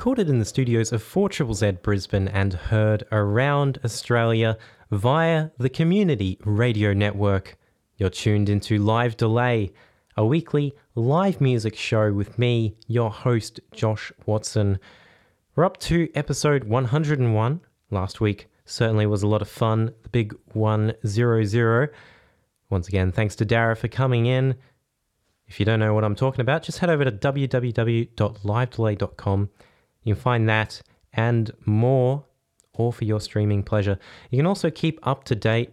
recorded in the studios of 4 Z Brisbane and heard around Australia via the Community Radio Network. You're tuned into Live Delay, a weekly live music show with me, your host, Josh Watson. We're up to episode 101. Last week certainly was a lot of fun, the big 100. Once again, thanks to Dara for coming in. If you don't know what I'm talking about, just head over to www.livedelay.com. You can find that and more, all for your streaming pleasure. You can also keep up to date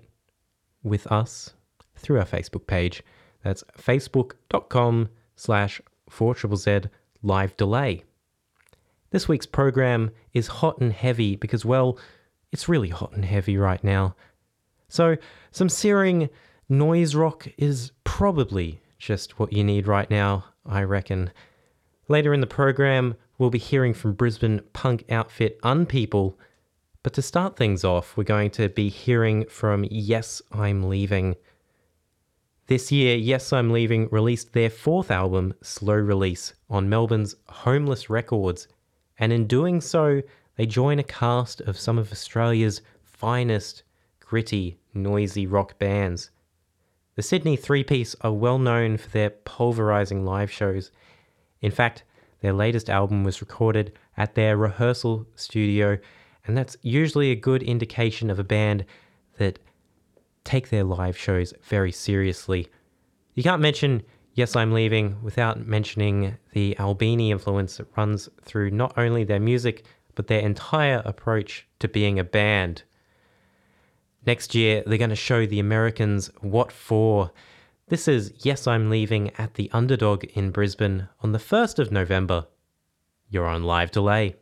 with us through our Facebook page. That's facebook.com slash 4ZZZ live delay. This week's program is hot and heavy because, well, it's really hot and heavy right now. So, some searing noise rock is probably just what you need right now, I reckon. Later in the program, we'll be hearing from Brisbane punk outfit Unpeople. But to start things off, we're going to be hearing from Yes, I'm Leaving. This year, Yes, I'm Leaving released their fourth album, Slow Release, on Melbourne's Homeless Records. And in doing so, they join a cast of some of Australia's finest, gritty, noisy rock bands. The Sydney three piece are well known for their pulverizing live shows. In fact, their latest album was recorded at their rehearsal studio, and that's usually a good indication of a band that take their live shows very seriously. You can't mention Yes, I'm Leaving without mentioning the Albini influence that runs through not only their music, but their entire approach to being a band. Next year, they're going to show the Americans what for. This is Yes, I'm Leaving at the Underdog in Brisbane on the 1st of November. You're on live delay.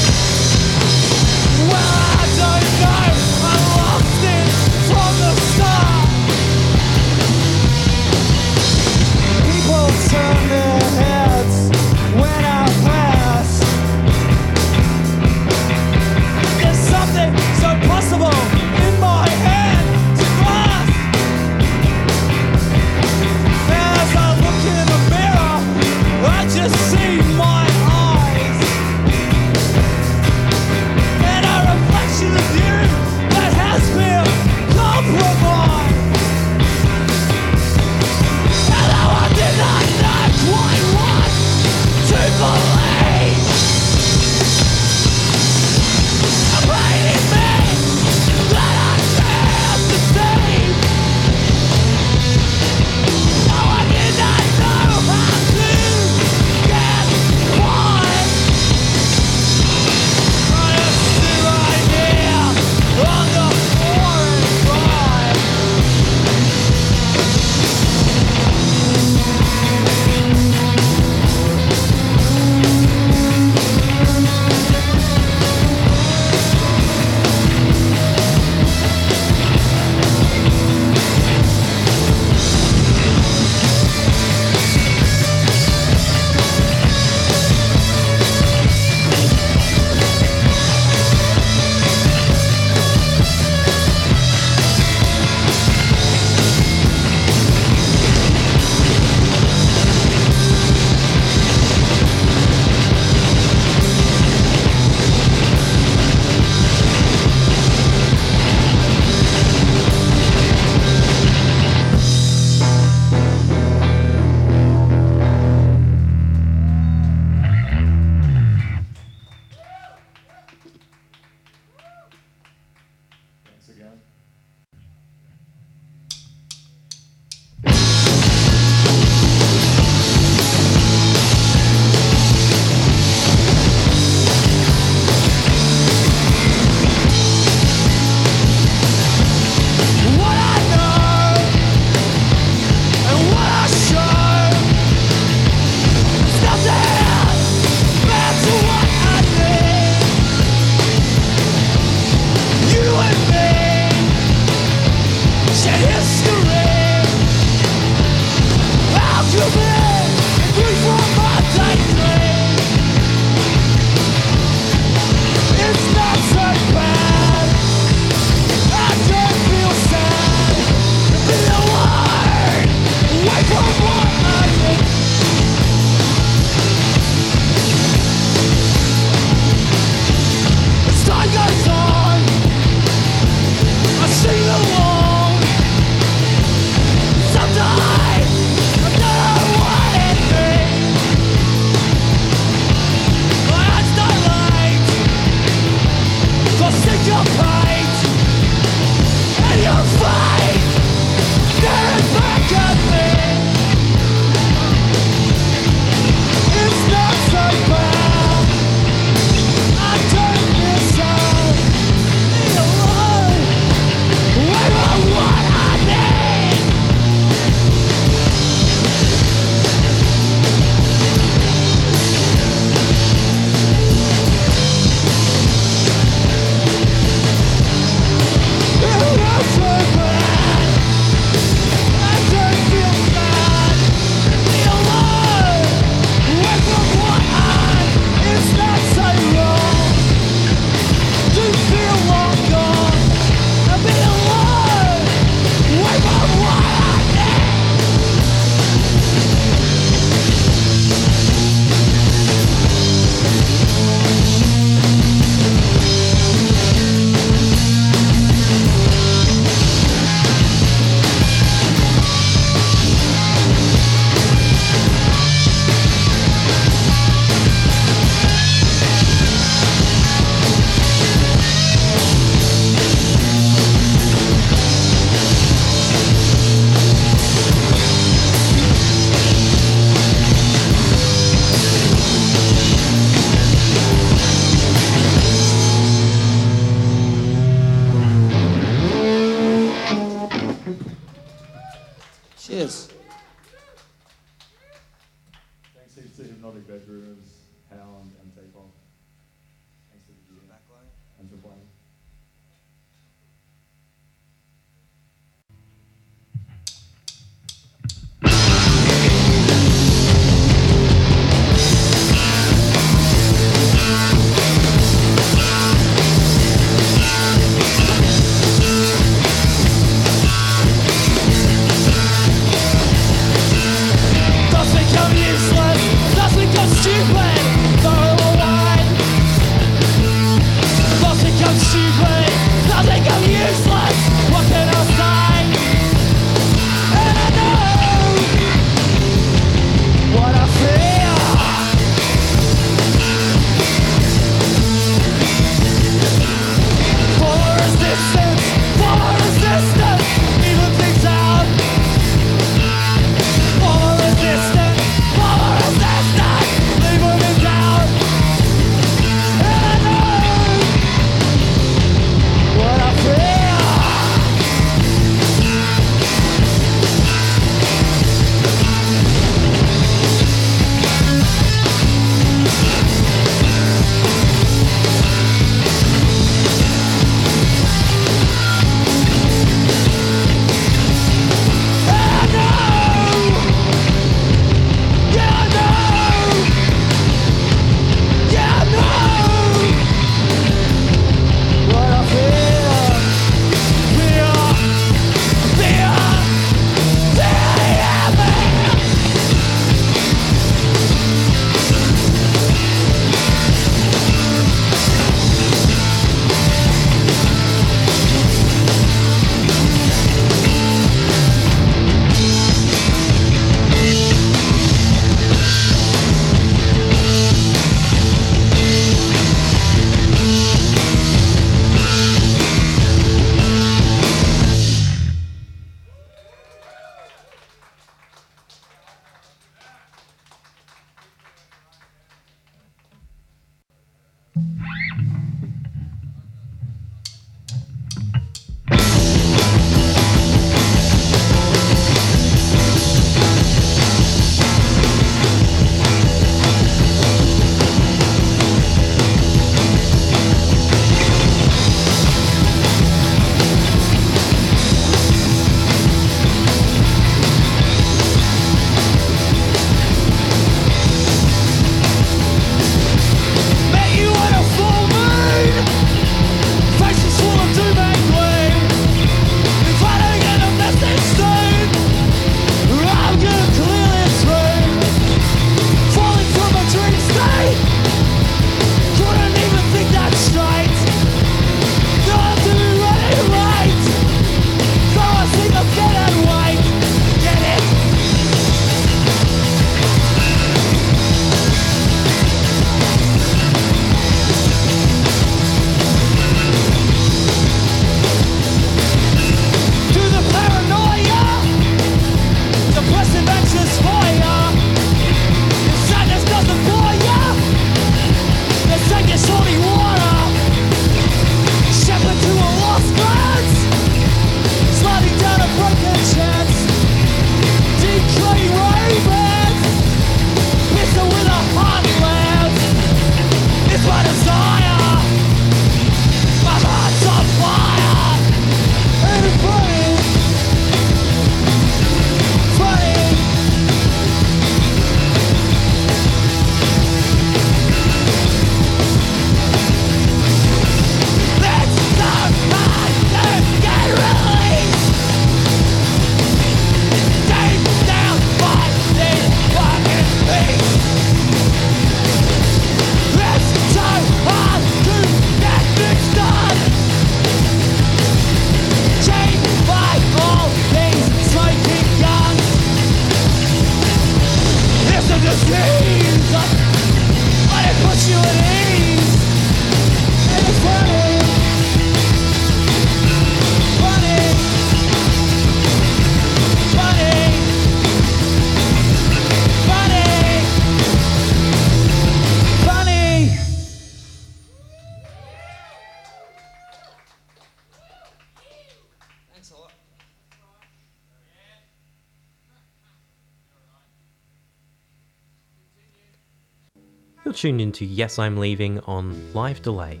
Tuned into Yes, I'm Leaving on live delay.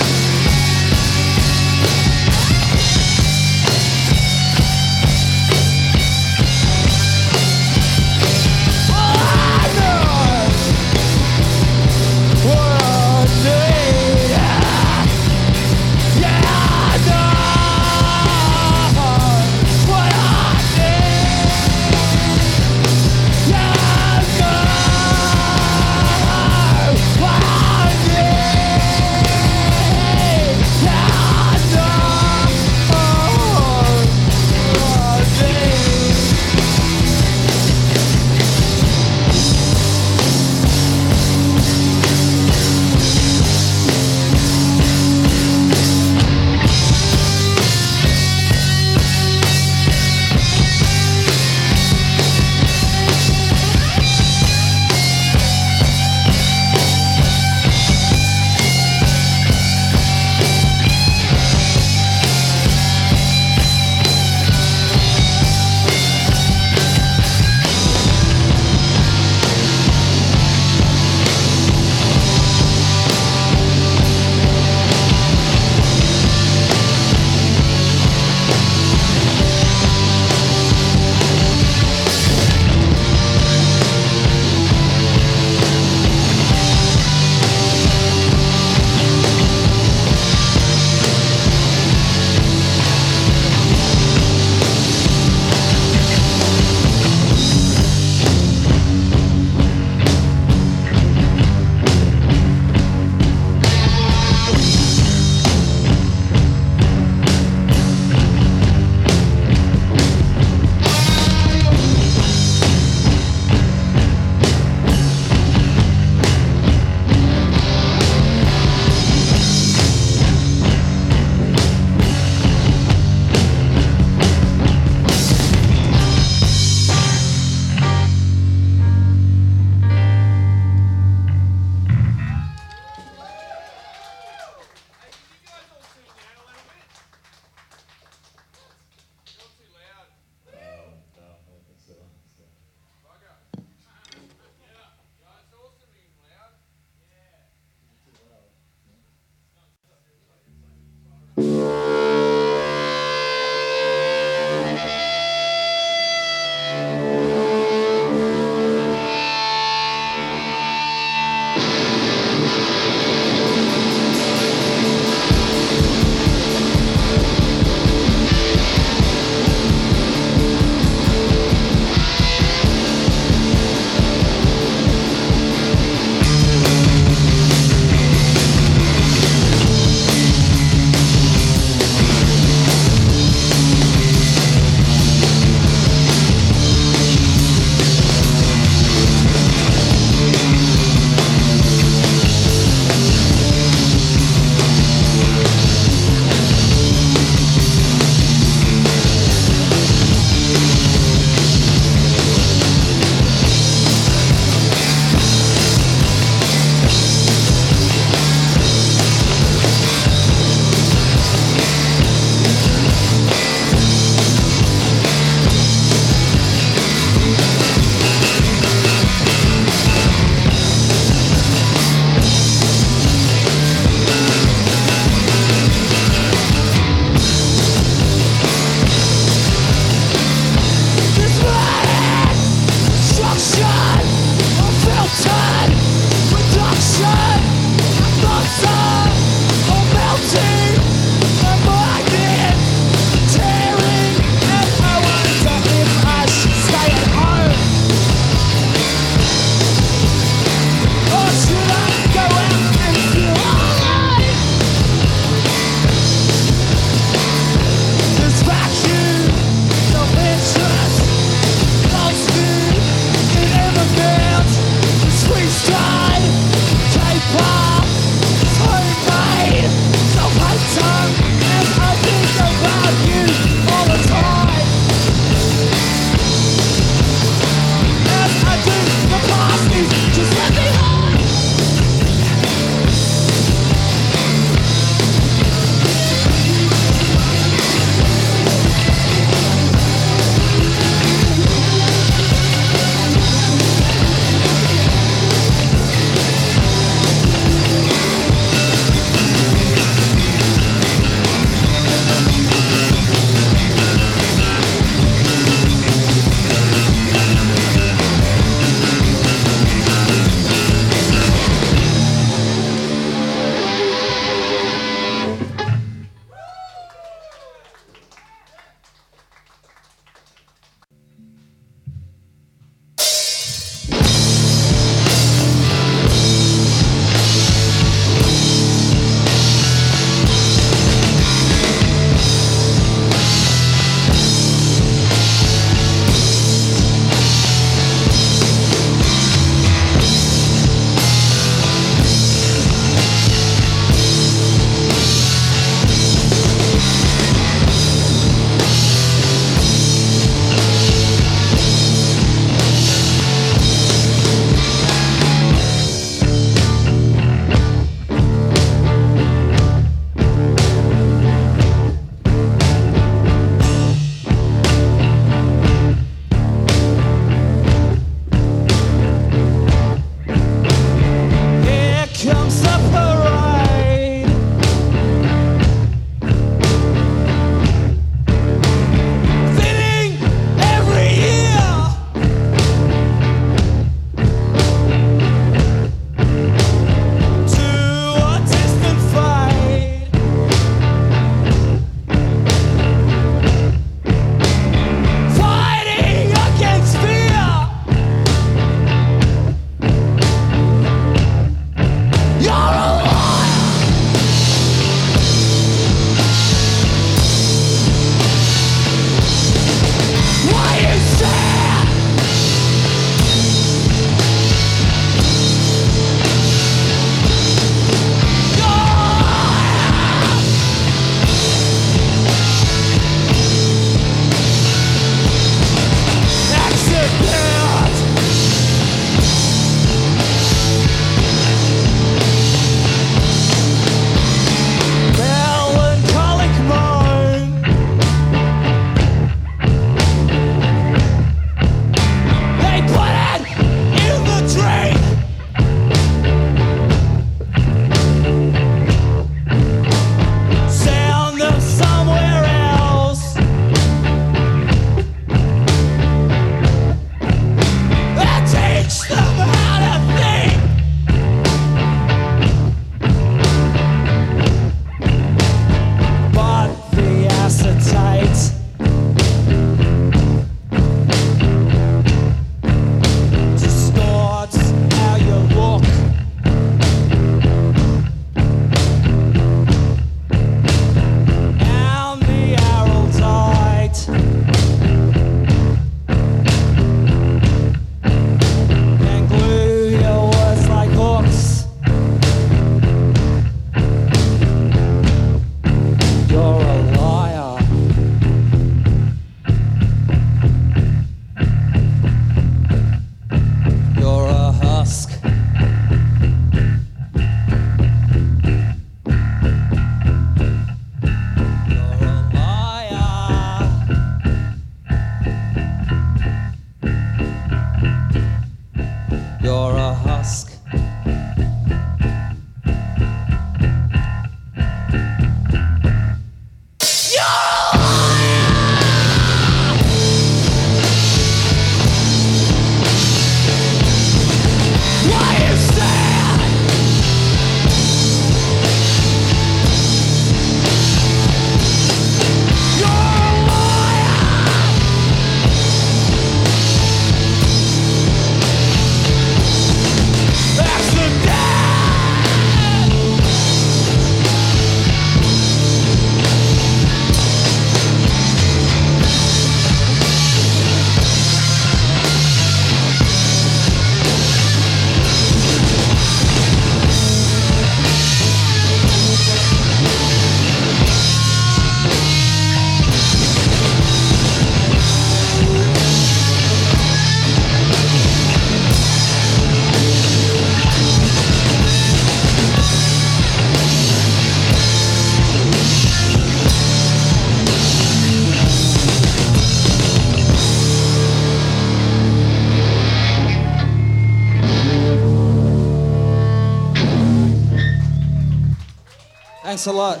Thanks a lot.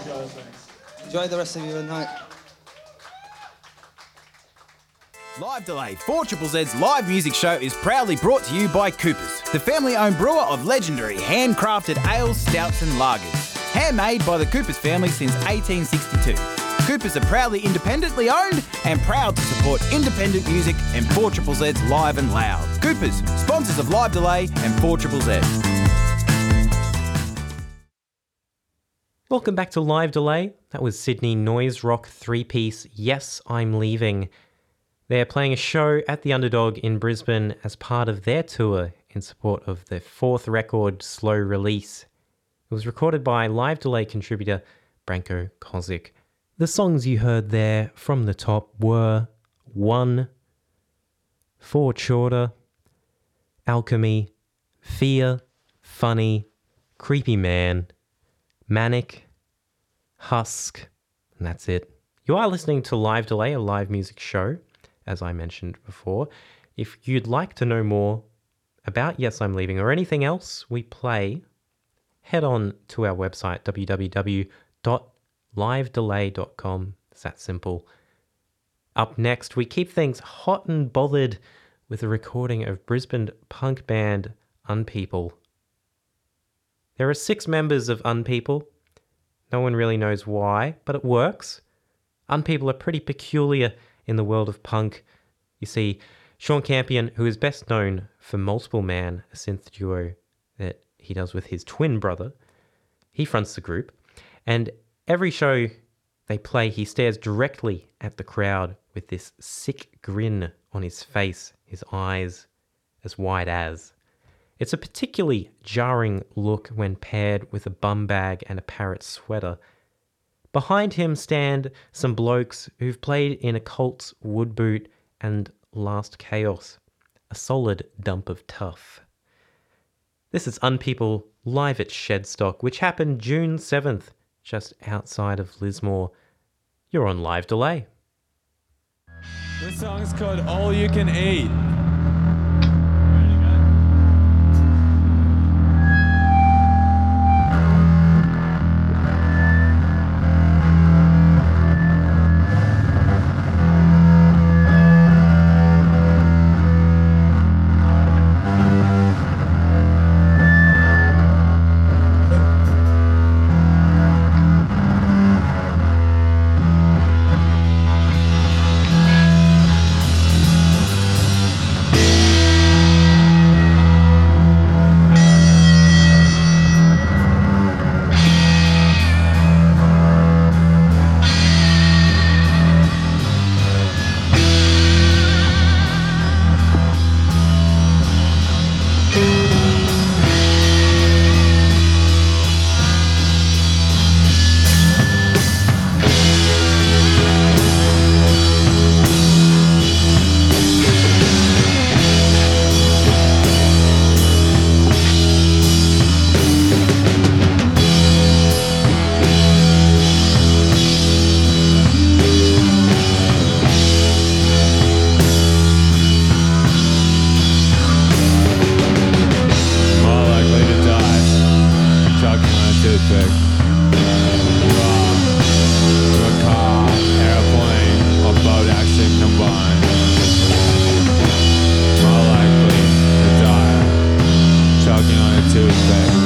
Enjoy the rest of your night. Live Delay, 4 Triple Z's live music show is proudly brought to you by Coopers, the family owned brewer of legendary handcrafted ales, stouts, and lagers. Handmade by the Coopers family since 1862. Coopers are proudly independently owned and proud to support independent music and 4 Triple Z's live and loud. Coopers, sponsors of Live Delay and 4 Triple Z's. Welcome back to Live Delay. That was Sydney Noise Rock three piece Yes, I'm Leaving. They're playing a show at the Underdog in Brisbane as part of their tour in support of their fourth record, Slow Release. It was recorded by Live Delay contributor Branko Kozik. The songs you heard there from the top were One, Four Chorter, Alchemy, Fear, Funny, Creepy Man, Manic, Husk, and that's it. You are listening to Live Delay, a live music show, as I mentioned before. If you'd like to know more about Yes, I'm Leaving or anything else we play, head on to our website, www.livedelay.com. It's that simple. Up next, we keep things hot and bothered with a recording of Brisbane punk band Unpeople. There are six members of Unpeople. No one really knows why, but it works. Unpeople are pretty peculiar in the world of punk. You see, Sean Campion, who is best known for Multiple Man, a synth duo that he does with his twin brother, he fronts the group. And every show they play, he stares directly at the crowd with this sick grin on his face, his eyes as wide as. It's a particularly jarring look when paired with a bum bag and a parrot sweater. Behind him stand some blokes who've played in Occult's Wood Boot and Last Chaos, a solid dump of tough. This is Unpeople live at Shedstock, which happened June 7th, just outside of Lismore. You're on live delay. This song is called All You Can Eat. A car, airplane, or boat accident combined. More likely to die. Choking on a toothpick.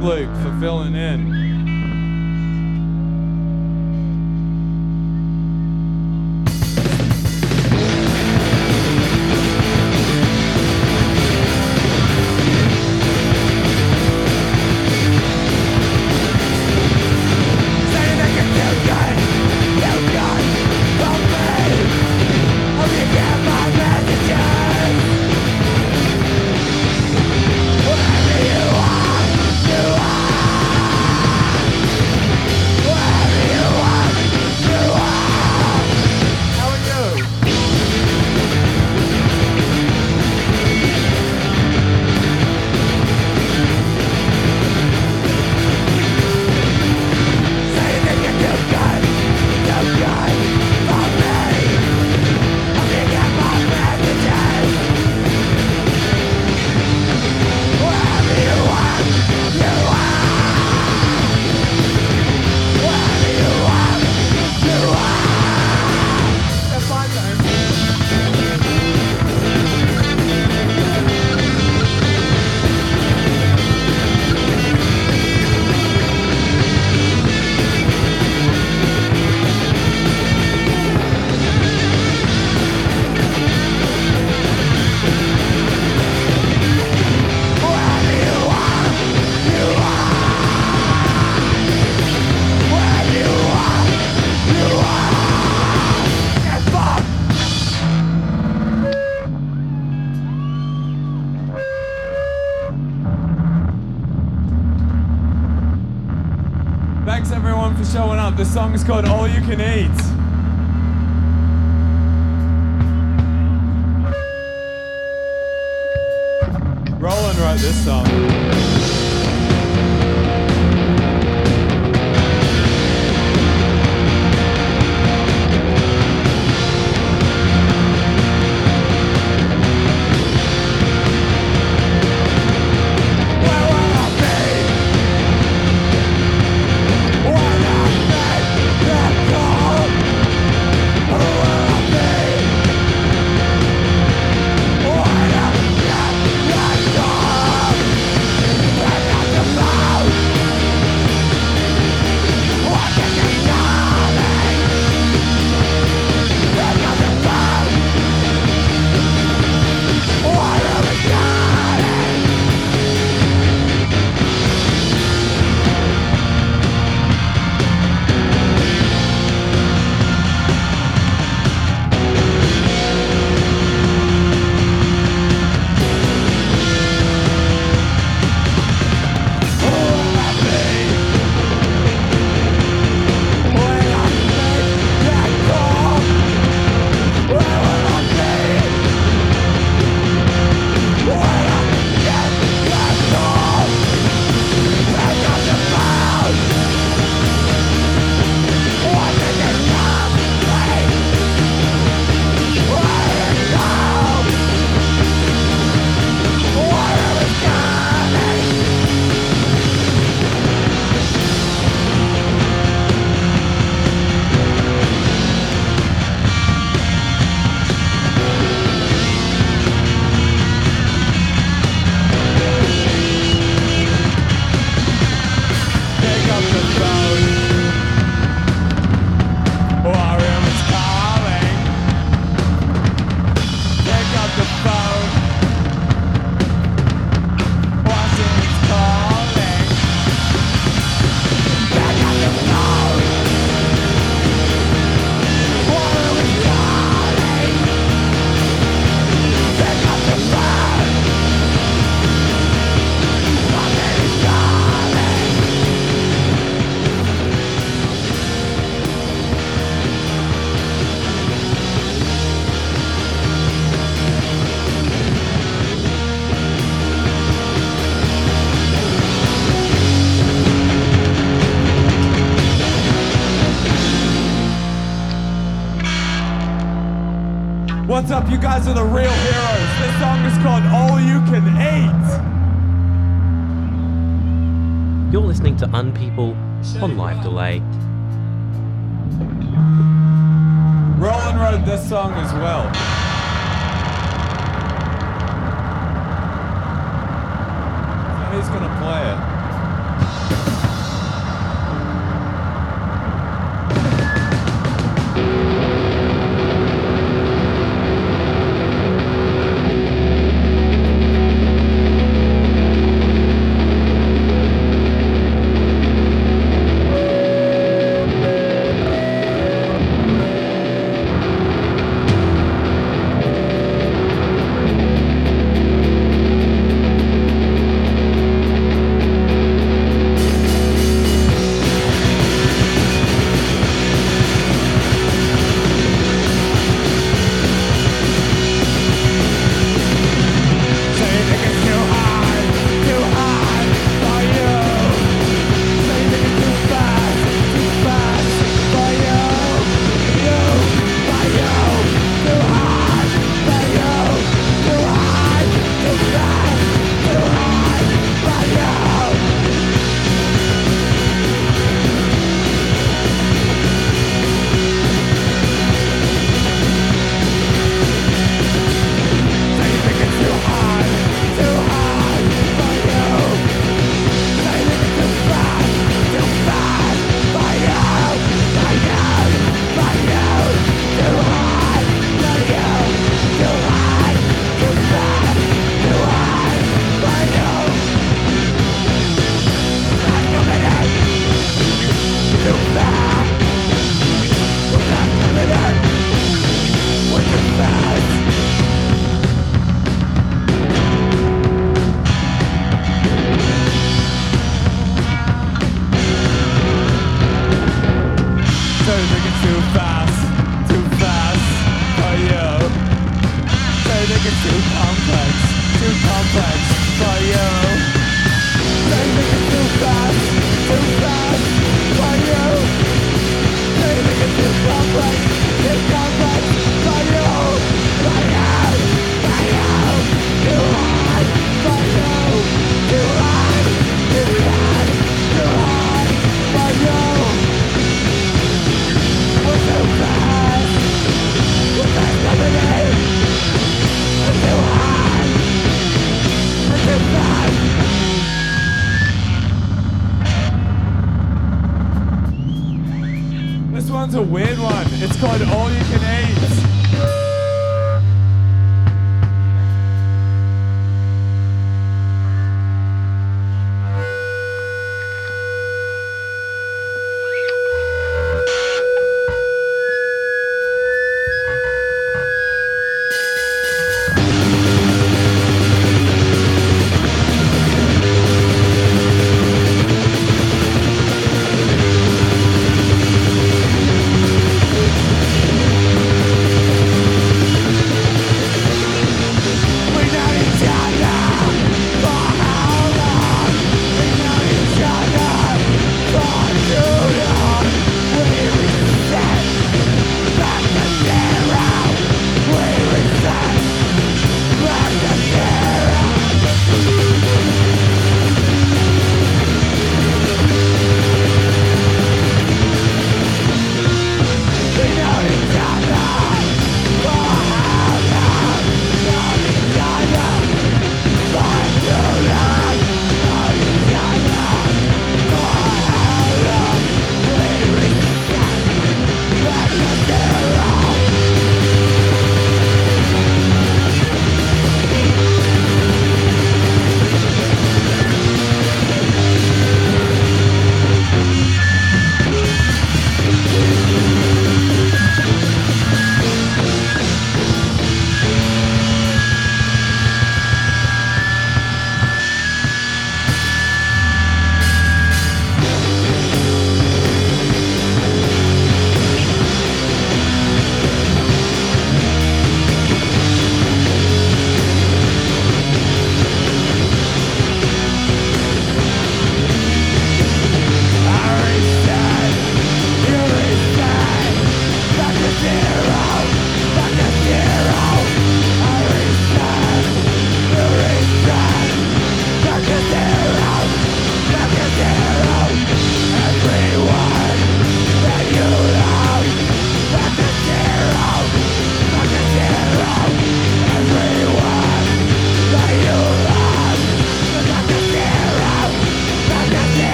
Doug for filling in. song is called All You Can Eat. Up? You guys are the real heroes. This song is called All You Can Eat. You're listening to Unpeople on live delay. Roland wrote this song as well. He's gonna play it.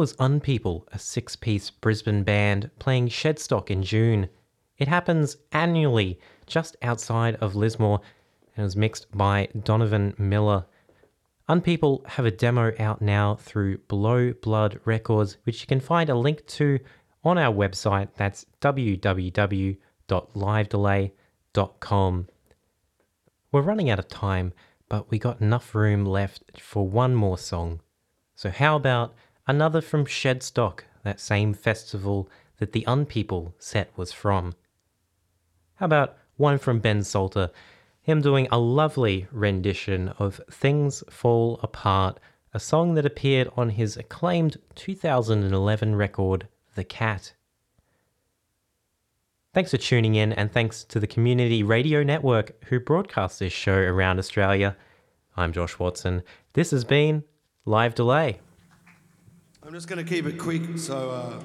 Was Unpeople, a six piece Brisbane band playing Shedstock in June. It happens annually just outside of Lismore and was mixed by Donovan Miller. Unpeople have a demo out now through Below Blood Records, which you can find a link to on our website. That's www.livedelay.com. We're running out of time, but we got enough room left for one more song. So, how about another from Shedstock, that same festival that the Unpeople set was from? How about one from Ben Salter, him doing a lovely rendition of Things Fall Apart, a song that appeared on his acclaimed 2011 record, The Cat. Thanks for tuning in, and thanks to the Community Radio Network who broadcast this show around Australia. I'm Josh Watson. This has been Live Delay. I'm just going to keep it quick, so uh,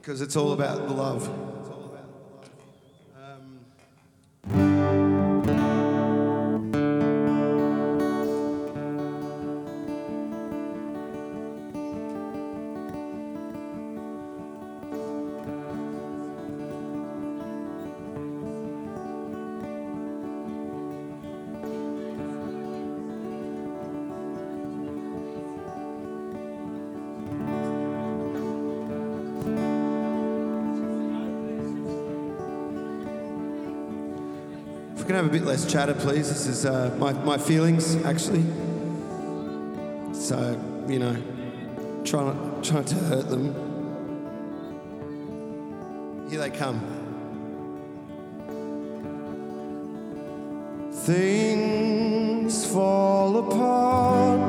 because it's all about the love. can have a bit less chatter, please. This is uh, my, my feelings, actually. So, you know, try not, try not to hurt them. Here they come. Things fall apart.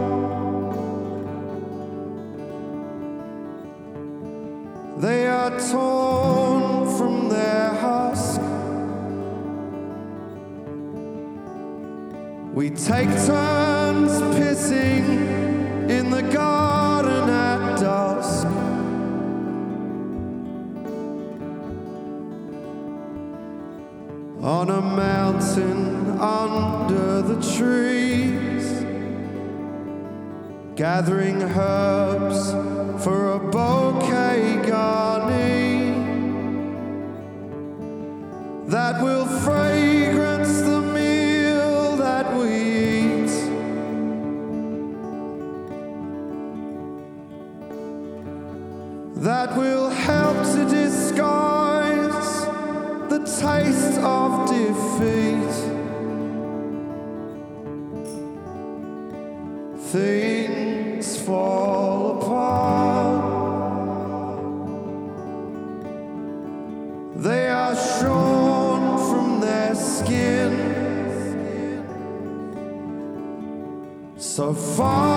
They are torn from their take turns pissing in the garden at dusk. On a mountain under the trees, gathering herbs for afar